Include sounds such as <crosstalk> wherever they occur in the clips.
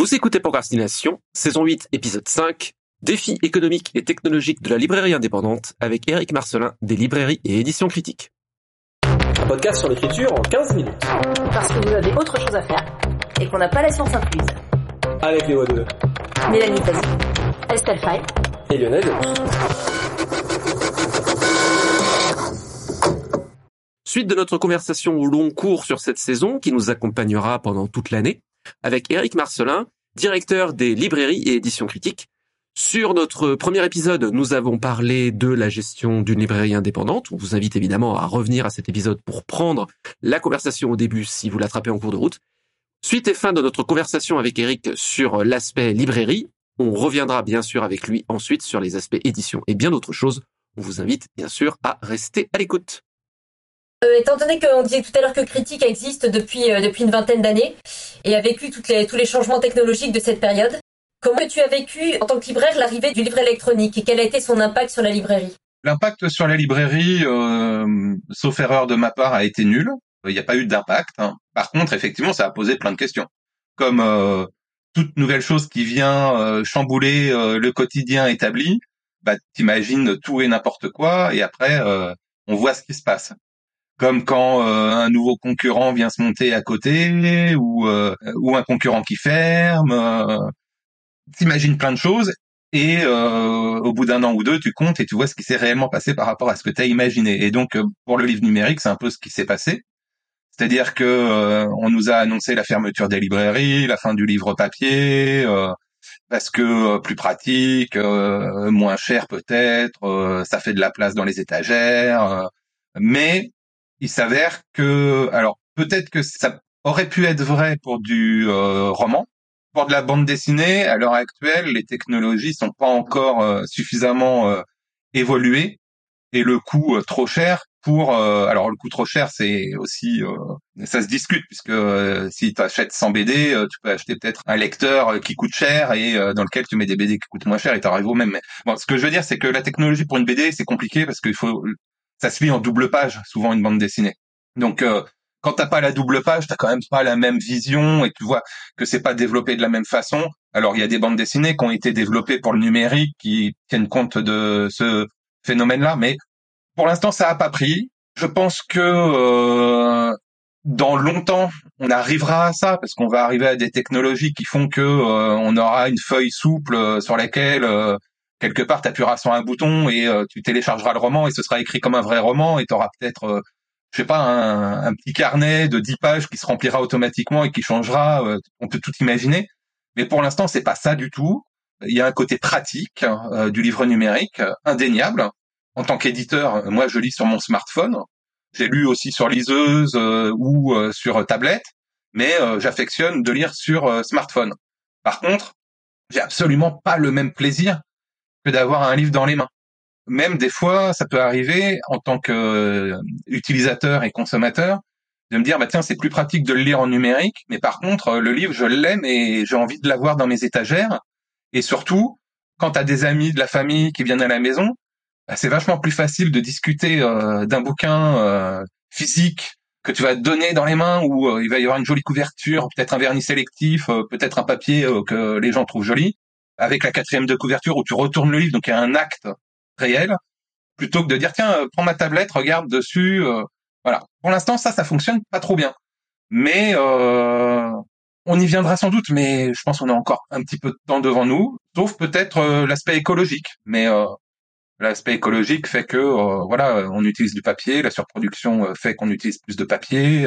Vous écoutez Procrastination, saison 8, épisode 5, Défis économiques et technologiques de la librairie indépendante avec Eric Marcelin des librairies et éditions critiques. Un podcast sur l'écriture en 15 minutes. Parce que vous avez autre chose à faire et qu'on n'a pas la science incluse. Avec les voix de Mélanie Fazi, Estelle Fay et Lionel. Suite de notre conversation au long cours sur cette saison qui nous accompagnera pendant toute l'année avec Eric Marcelin, directeur des librairies et éditions critiques. Sur notre premier épisode, nous avons parlé de la gestion d'une librairie indépendante. On vous invite évidemment à revenir à cet épisode pour prendre la conversation au début si vous l'attrapez en cours de route. Suite et fin de notre conversation avec Eric sur l'aspect librairie. On reviendra bien sûr avec lui ensuite sur les aspects édition et bien d'autres choses. On vous invite bien sûr à rester à l'écoute. Euh, étant donné qu'on disait tout à l'heure que Critique existe depuis, euh, depuis une vingtaine d'années et a vécu les, tous les changements technologiques de cette période, comment tu as vécu en tant que libraire l'arrivée du livre électronique et quel a été son impact sur la librairie? L'impact sur la librairie, euh, sauf erreur de ma part, a été nul. Il n'y a pas eu d'impact. Hein. Par contre, effectivement, ça a posé plein de questions. Comme toute nouvelle chose qui vient chambouler le quotidien établi, bah, t'imagines tout et n'importe quoi, et après, on voit ce qui se passe comme quand euh, un nouveau concurrent vient se monter à côté ou euh, ou un concurrent qui ferme. Euh, T'imagines plein de choses et euh, au bout d'un an ou deux, tu comptes et tu vois ce qui s'est réellement passé par rapport à ce que tu as imaginé. Et donc pour le livre numérique, c'est un peu ce qui s'est passé. C'est-à-dire que on nous a annoncé la fermeture des librairies, la fin du livre papier, parce que plus pratique, moins cher peut-être, ça fait de la place dans les étagères. mais il s'avère que, alors peut-être que ça aurait pu être vrai pour du euh, roman. Pour de la bande dessinée, à l'heure actuelle, les technologies sont pas encore euh, suffisamment euh, évoluées et le coût euh, trop cher pour alors le coût trop cher c'est aussi ça se discute puisque si tu achètes 100 BD tu peux acheter peut-être un lecteur qui coûte cher et dans lequel tu mets des BD qui coûtent moins cher et t'arrives au même mais bon ce que je veux dire c'est que la technologie pour une BD c'est compliqué parce qu'il faut ça se lit en double page, souvent une bande dessinée. Donc euh, quand t'as pas la double page, t'as quand même pas la même vision et tu vois que c'est pas développé de la même façon. Alors il y a des bandes dessinées qui ont été développées pour le numérique qui tiennent compte de ce phénomène-là, mais pour l'instant ça a pas pris. Je pense que euh, dans longtemps on arrivera à ça parce qu'on va arriver à des technologies qui font que euh, on aura une feuille souple euh, sur laquelle euh, quelque part, tu appuieras sur un bouton et euh, tu téléchargeras le roman et ce sera écrit comme un vrai roman et tu auras peut-être, euh, je sais pas, un, petit carnet de 10 pages qui se remplira automatiquement et qui changera. Euh, on peut tout imaginer. Mais pour l'instant, c'est pas ça du tout. Il y a un côté pratique du livre numérique, indéniable. En tant qu'éditeur, moi, je lis sur mon smartphone. J'ai lu aussi sur liseuse ou sur tablette, mais j'affectionne de lire sur smartphone. Par contre, j'ai absolument pas le même plaisir que d'avoir un livre dans les mains. Même des fois, ça peut arriver en tant qu'utilisateur et consommateur de me dire bah tiens c'est plus pratique de le lire en numérique, mais par contre le livre je l'aime et j'ai envie de l'avoir dans mes étagères. Et surtout quand tu as des amis de la famille qui viennent à la maison, bah, c'est vachement plus facile de discuter euh, d'un bouquin euh, physique que tu vas donner dans les mains où euh, il va y avoir une jolie couverture, peut-être un vernis sélectif, peut-être un papier que les gens trouvent joli, avec la quatrième de couverture où tu retournes le livre, donc il y a un acte réel, plutôt que de dire tiens, euh, prends ma tablette, regarde dessus. Euh, voilà. Pour l'instant, ça, ça fonctionne pas trop bien. Mais euh, on y viendra sans doute, mais je pense qu'on a encore un petit peu de temps devant nous, sauf peut-être euh, l'aspect écologique. Mais euh, l'aspect écologique fait que voilà, on utilise du papier, la surproduction fait qu'on utilise plus de papier.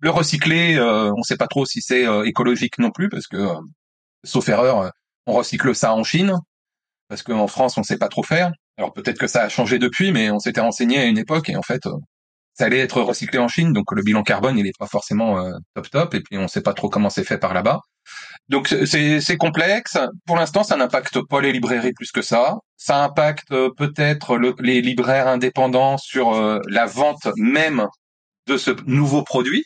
le recycler, on sait pas trop si c'est écologique non plus, parce que sauf erreur, on recycle ça en Chine parce qu'en France on sait pas trop faire. Alors peut-être que ça a changé depuis, mais on s'était renseigné à une époque et en fait euh, ça allait être recyclé en Chine, donc le bilan carbone il est pas forcément euh, top top et puis on sait pas trop comment c'est fait par là-bas. Donc c'est complexe. Pour l'instant, ça n'impacte pas les librairies plus que ça. Ça impacte euh, peut-être les libraires indépendants sur la vente même de ce nouveau produit,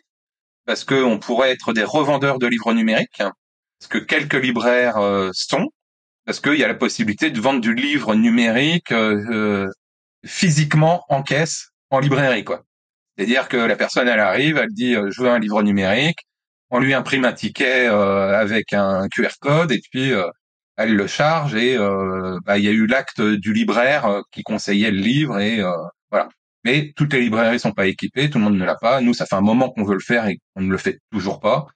parce qu'on pourrait être des revendeurs de livres numériques ce que quelques libraires euh, sont, parce qu'il y a la possibilité de vendre du livre numérique euh, euh, physiquement en caisse, en librairie, quoi. C'est-à-dire que la personne, elle arrive, elle dit, je veux un livre numérique, on lui imprime un ticket avec un QR code et puis elle le charge et bah, il y a eu l'acte du libraire qui conseillait le livre et voilà. Mais toutes les librairies sont pas équipées, tout le monde ne l'a pas. Nous, ça fait un moment qu'on veut le faire et on ne le fait toujours pas.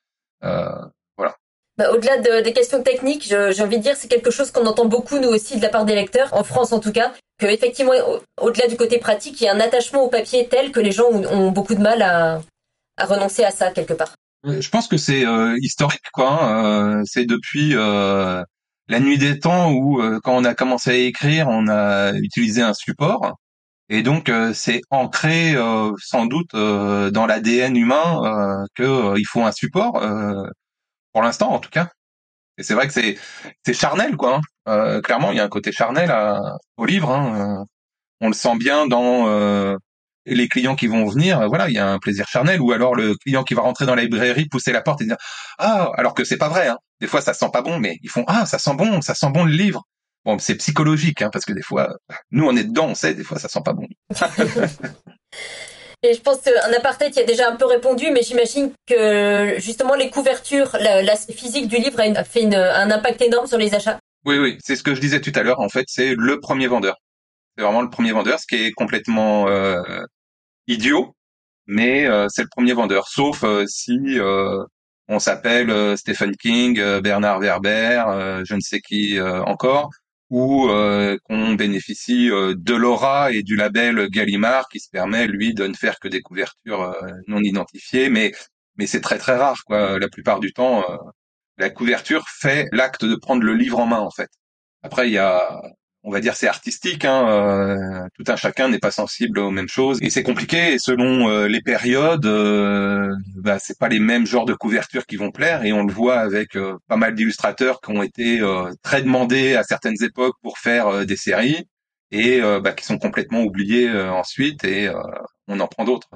Bah, au-delà de, des questions techniques, j'ai envie de dire c'est quelque chose qu'on entend beaucoup nous aussi de la part des lecteurs, en France en tout cas, que effectivement au-delà du côté pratique, il y a un attachement au papier tel que les gens ont, beaucoup de mal à, à renoncer à ça quelque part. Je pense que c'est euh, historique, quoi. Hein. Euh, c'est depuis euh, la nuit des temps où, quand on a commencé à écrire, on a utilisé un support, et donc c'est ancré sans doute dans l'ADN humain que il faut un support pour l'instant en tout cas. Et c'est vrai que c'est c'est charnel quoi. Hein. Euh, clairement, il y a un côté charnel à, au livre. Hein. Euh, on le sent bien dans euh, les clients qui vont venir. Voilà, il y a un plaisir charnel. Ou alors le client qui va rentrer dans la librairie, pousser la porte et dire ah, alors que c'est pas vrai. Hein. Des fois, ça sent pas bon, mais ils font ah, ça sent bon, ça sent bon le livre. Bon, c'est psychologique, hein, parce que des fois, nous on est dedans, on sait, des fois ça sent pas bon. <laughs> Et je pense qu'un apartheid y a déjà un peu répondu, mais j'imagine que justement les couvertures, l'aspect physique du livre a fait un impact énorme sur les achats. Oui, oui, c'est ce que je disais tout à l'heure. En fait, c'est le premier vendeur. C'est vraiment le premier vendeur, ce qui est complètement euh, idiot, mais euh, c'est le premier vendeur. Sauf euh, si on s'appelle Stephen King, Bernard Werber, je ne sais qui encore, ou euh, qu'on bénéficie euh, de l'aura et du label Gallimard qui se permet lui de ne faire que des couvertures euh, non identifiées. Mais mais c'est très très rare quoi. La plupart du temps la couverture fait l'acte de prendre le livre en main en fait. Après il y a on va dire c'est artistique. Hein, euh, tout un chacun n'est pas sensible aux mêmes choses et c'est compliqué. Et selon euh, les périodes, euh, bah, c'est pas les mêmes genres de couvertures qui vont plaire. Et on le voit avec euh, pas mal d'illustrateurs qui ont été très demandés à certaines époques pour faire des séries et bah, qui sont complètement oubliés ensuite. Et on en prend d'autres.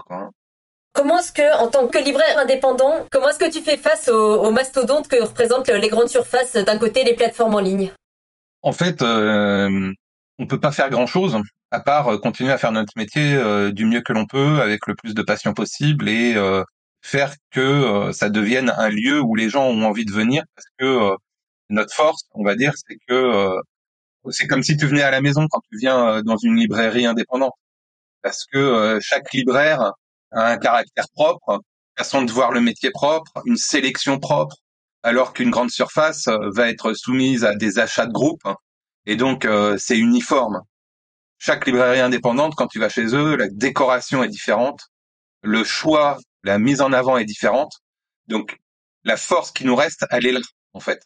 Comment est-ce que, en tant que libraire indépendant, comment est-ce que tu fais face aux, aux mastodontes que représentent les grandes surfaces d'un côté les plateformes en ligne? En fait, euh, on peut pas faire grand-chose à part euh, continuer à faire notre métier euh, du mieux que l'on peut, avec le plus de passion possible et euh, faire que ça devienne un lieu où les gens ont envie de venir, parce que notre force, on va dire, c'est que c'est comme si tu venais à la maison quand tu viens dans une librairie indépendante, parce que chaque libraire a un caractère propre, façon de voir le métier propre, une sélection propre, alors qu'une grande surface euh, va être soumise à des achats de groupe et donc euh, c'est uniforme. Chaque librairie indépendante, quand tu vas chez eux, la décoration est différente, le choix, la mise en avant est différente. Donc la force qui nous reste, elle est là en fait.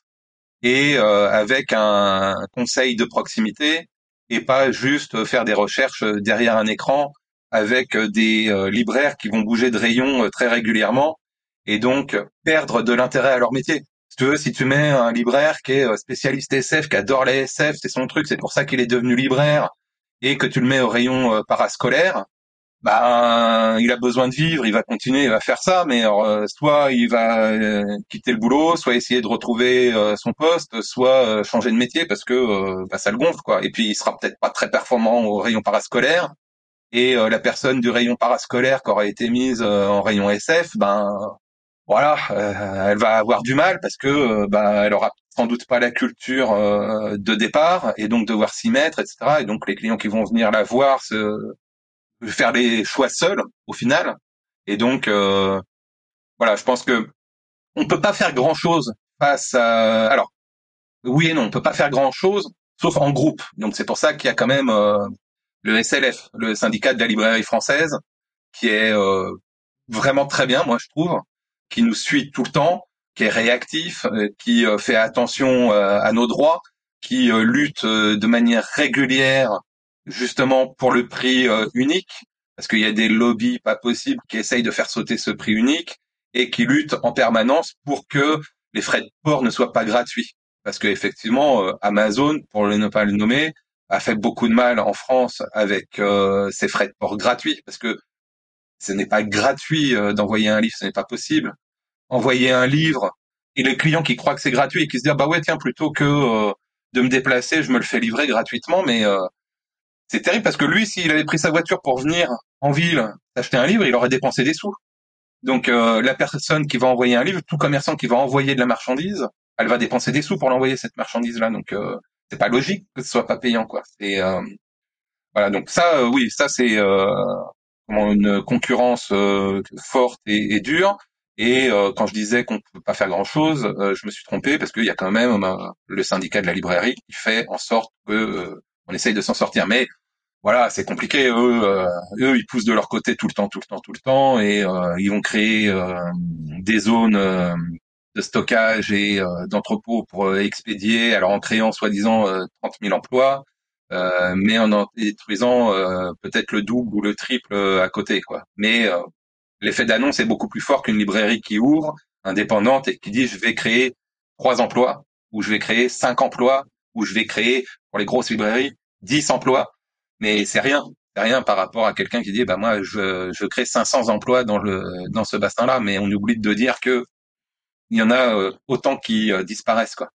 Et euh, avec un conseil de proximité et pas juste faire des recherches derrière un écran avec des libraires qui vont bouger de rayon très régulièrement et donc perdre de l'intérêt à leur métier. Si tu veux, si tu mets un libraire qui est euh, spécialiste SF, qui adore les SF, c'est son truc, c'est pour ça qu'il est devenu libraire, et que tu le mets au rayon euh, parascolaire, bah il a besoin de vivre, il va continuer, il va faire ça, mais euh, soit il va quitter le boulot, soit essayer de retrouver son poste, soit changer de métier parce que bah, ça le gonfle quoi. Et puis il sera peut-être pas très performant au rayon parascolaire, et la personne du rayon parascolaire qui aurait été mise en rayon SF, ben voilà, euh, elle va avoir du mal parce que euh, bah, elle aura sans doute pas la culture euh, de départ et donc devoir s'y mettre, etc. Et donc les clients qui vont venir la voir se faire les choix seuls au final. Et donc voilà, je pense que on peut pas faire grand chose face à. Alors oui et non, on peut pas faire grand chose sauf en groupe. Donc c'est pour ça qu'il y a quand même le SLF, le syndicat de la librairie française, qui est vraiment très bien, moi je trouve qui nous suit tout le temps, qui est réactif, euh, qui euh, fait attention euh, à nos droits, qui lutte de manière régulière justement pour le prix unique, parce qu'il y a des lobbies pas possibles qui essayent de faire sauter ce prix unique et qui luttent en permanence pour que les frais de port ne soient pas gratuits. Parce que effectivement, Amazon, pour ne pas le nommer, a fait beaucoup de mal en France avec ses frais de port gratuits, parce que ce n'est pas gratuit euh, d'envoyer un livre, ce n'est pas possible. Envoyer un livre et les clients qui croient que c'est gratuit et qui se disent bah ouais tiens plutôt que euh, de me déplacer, je me le fais livrer gratuitement, mais euh, c'est terrible parce que lui s'il avait pris sa voiture pour venir en ville acheter un livre, il aurait dépensé des sous. Donc euh, la personne qui va envoyer un livre, tout commerçant qui va envoyer de la marchandise, elle va dépenser des sous pour l'envoyer cette marchandise là. Donc euh, c'est pas logique que ce soit pas payant quoi. C'est euh, voilà donc ça oui ça c'est une concurrence forte et, et, dure. Et quand je disais qu'on ne peut pas faire grand chose, je me suis trompé parce qu'il y a quand même le syndicat de la librairie qui fait en sorte que on essaye de s'en sortir. Mais voilà, c'est compliqué. Eux, euh, eux, ils poussent de leur côté tout le temps, tout le temps, tout le temps, et euh, ils vont créer euh, des zones de stockage et d'entrepôts pour expédier, alors en créant soi-disant 30 000 emplois, mais en en détruisant peut-être le double ou le triple à côté, quoi. Mais l'effet d'annonce est beaucoup plus fort qu'une librairie qui ouvre, indépendante, et qui dit je vais créer trois emplois, ou je vais créer cinq emplois, ou je vais créer, pour les grosses librairies, 10 emplois mais c'est rien, c'est rien par rapport à quelqu'un qui dit bah moi je, je crée 500 emplois dans le dans ce bassin-là, mais on oublie de dire que il y en a euh, autant qui euh, disparaissent quoi.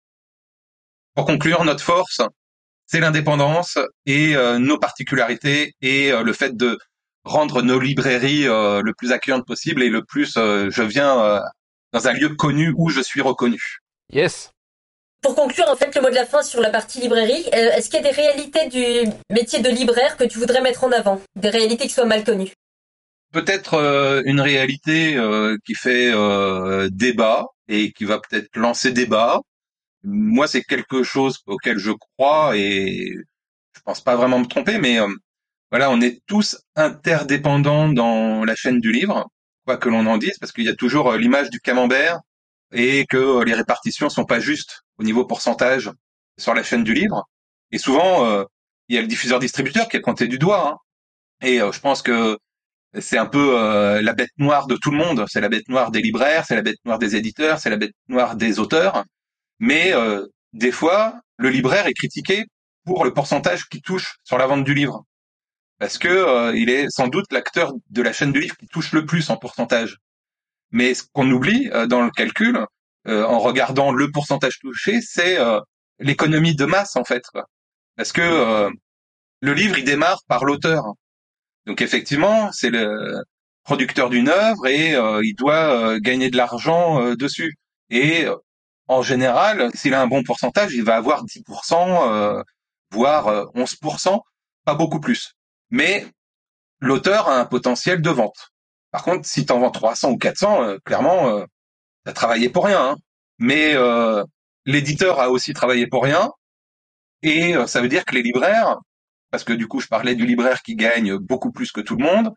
Pour conclure, notre force, c'est l'indépendance et euh, nos particularités et le fait de rendre nos librairies le plus accueillantes possible et le plus je viens dans un lieu connu où je suis reconnu. Yes. Pour conclure, en fait, le mot de la fin sur la partie librairie, euh, est-ce qu'il y a des réalités du métier de libraire que tu voudrais mettre en avant? Des réalités qui soient mal connues? Peut-être euh, une réalité euh, qui fait débat et qui va peut-être lancer débat. Moi, c'est quelque chose auquel je crois et je pense pas vraiment me tromper, mais voilà, on est tous interdépendants dans la chaîne du livre, quoi que l'on en dise, parce qu'il y a toujours l'image du camembert et que les répartitions sont pas justes au niveau pourcentage sur la chaîne du livre. Et souvent, euh, il y a le diffuseur-distributeur qui est pointé du doigt. Hein. Et euh, je pense que c'est un peu euh, la bête noire de tout le monde. C'est la bête noire des libraires, c'est la bête noire des éditeurs, c'est la bête noire des auteurs. Mais des fois, le libraire est critiqué pour le pourcentage qui touche sur la vente du livre. Parce que il est sans doute l'acteur de la chaîne du livre qui touche le plus en pourcentage. Mais ce qu'on oublie dans le calcul, euh, en regardant le pourcentage touché, c'est euh, l'économie de masse en fait, parce que euh, le livre il démarre par l'auteur. Donc effectivement, c'est le producteur d'une œuvre et il doit gagner de l'argent dessus. Et en général, s'il a un bon pourcentage, il va avoir 10%, voire 11%, pas beaucoup plus. Mais l'auteur a un potentiel de vente. Par contre, si tu en vends 300 ou 400, clairement, a travaillé pour rien, hein. mais euh, l'éditeur a aussi travaillé pour rien, et euh, ça veut dire que les libraires, parce que du coup je parlais du libraire qui gagne beaucoup plus que tout le monde,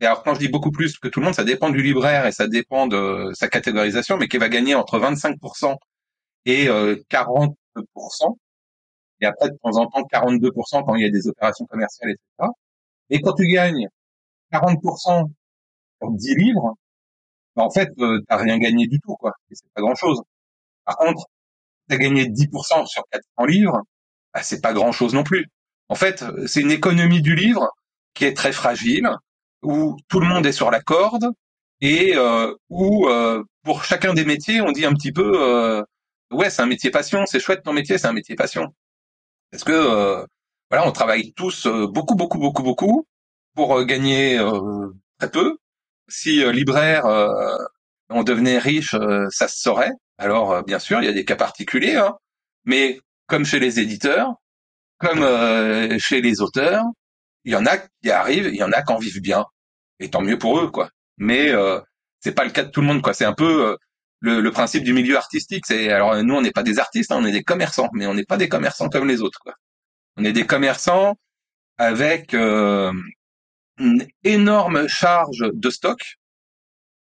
et alors quand je dis beaucoup plus que tout le monde, ça dépend du libraire et ça dépend de sa catégorisation, mais qui va gagner entre 25% et 40%, euh, et après de temps en temps 42% quand il y a des opérations commerciales, etc. Et quand tu gagnes 40% pour 10 livres, bah, en fait, euh, t'as rien gagné du tout, quoi. Et c'est pas grand-chose. Par contre, t'as gagné 10% sur 400 livres, bah, c'est pas grand-chose non plus. En fait, c'est une économie du livre qui est très fragile, où tout le monde est sur la corde, et euh, où euh, pour chacun des métiers, on dit un petit peu, euh, ouais, c'est un métier passion, c'est chouette ton métier, c'est un métier passion. Parce que euh, voilà, on travaille tous beaucoup, beaucoup, beaucoup, beaucoup pour gagner très peu, si euh, libraire euh, on devenait riche, euh, ça se saurait. Alors bien sûr, il y a des cas particuliers, hein, mais comme chez les éditeurs, comme chez les auteurs, il y en a qui arrivent, il y en a qui en vivent bien, et tant mieux pour eux, quoi. Mais euh, c'est pas le cas de tout le monde, quoi. C'est un peu le, principe du milieu artistique. C'est alors nous, on n'est pas des artistes, hein, on est des commerçants, mais on n'est pas des commerçants comme les autres, quoi. On est des commerçants avec une énorme charge de stock.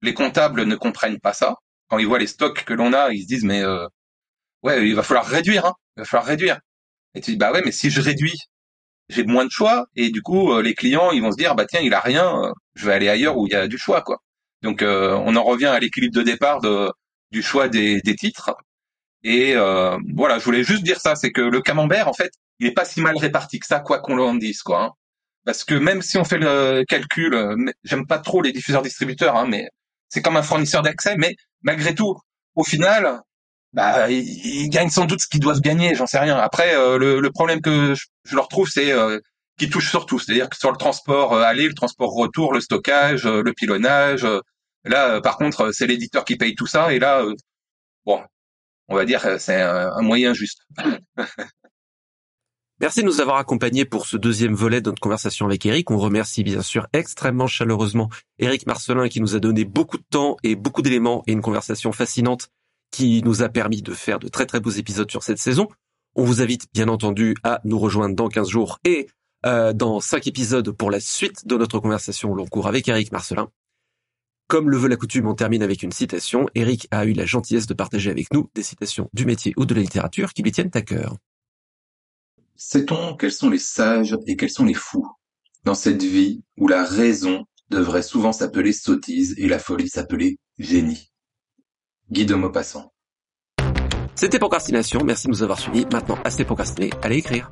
Les comptables ne comprennent pas ça. Quand ils voient les stocks que l'on a, ils se disent mais euh, ouais, il va falloir réduire, hein. il va falloir réduire. Et tu dis bah ouais, mais si je réduis, j'ai moins de choix et du coup euh, les clients ils vont se dire bah tiens il a rien, euh, je vais aller ailleurs où il y a du choix quoi. Donc on en revient à l'équilibre de départ de, du choix des, des titres. Et voilà, je voulais juste dire ça, c'est que le camembert en fait, il est pas si mal réparti que ça, quoi qu'on en dise quoi. Hein parce que même si on fait le calcul, euh, j'aime pas trop les diffuseurs distributeurs, hein, mais c'est comme un fournisseur d'accès, mais malgré tout, au final, bah, ils, gagnent sans doute ce qu'ils doivent gagner, j'en sais rien. Après, euh, le, problème que je, leur trouve, c'est euh, qu'ils touchent sur tout, c'est-à-dire que sur le transport aller, le transport retour, le stockage, le pilonnage, Là, euh, par contre, c'est l'éditeur qui paye tout ça, et là, euh, bon, on va dire, c'est un, moyen juste. <laughs> Merci de nous avoir accompagnés pour ce deuxième volet de notre conversation avec Eric. On remercie bien sûr extrêmement chaleureusement Eric Marcelin qui nous a donné beaucoup de temps et beaucoup d'éléments et une conversation fascinante qui nous a permis de faire de très très beaux épisodes sur cette saison. On vous invite bien entendu à nous rejoindre dans 15 jours et euh, dans 5 épisodes pour la suite de notre conversation long cours avec Eric Marcelin. Comme le veut la coutume, on termine avec une citation. Eric a eu la gentillesse de partager avec nous des citations du métier ou de la littérature qui lui tiennent à cœur. Sait-on quels sont les sages et quels sont les fous? Dans cette vie où la raison devrait souvent s'appeler sottise et la folie s'appeler génie Guy de Maupassant. C'était Procrastination, merci de nous avoir suivis. Maintenant, assez procrastiné, allez écrire.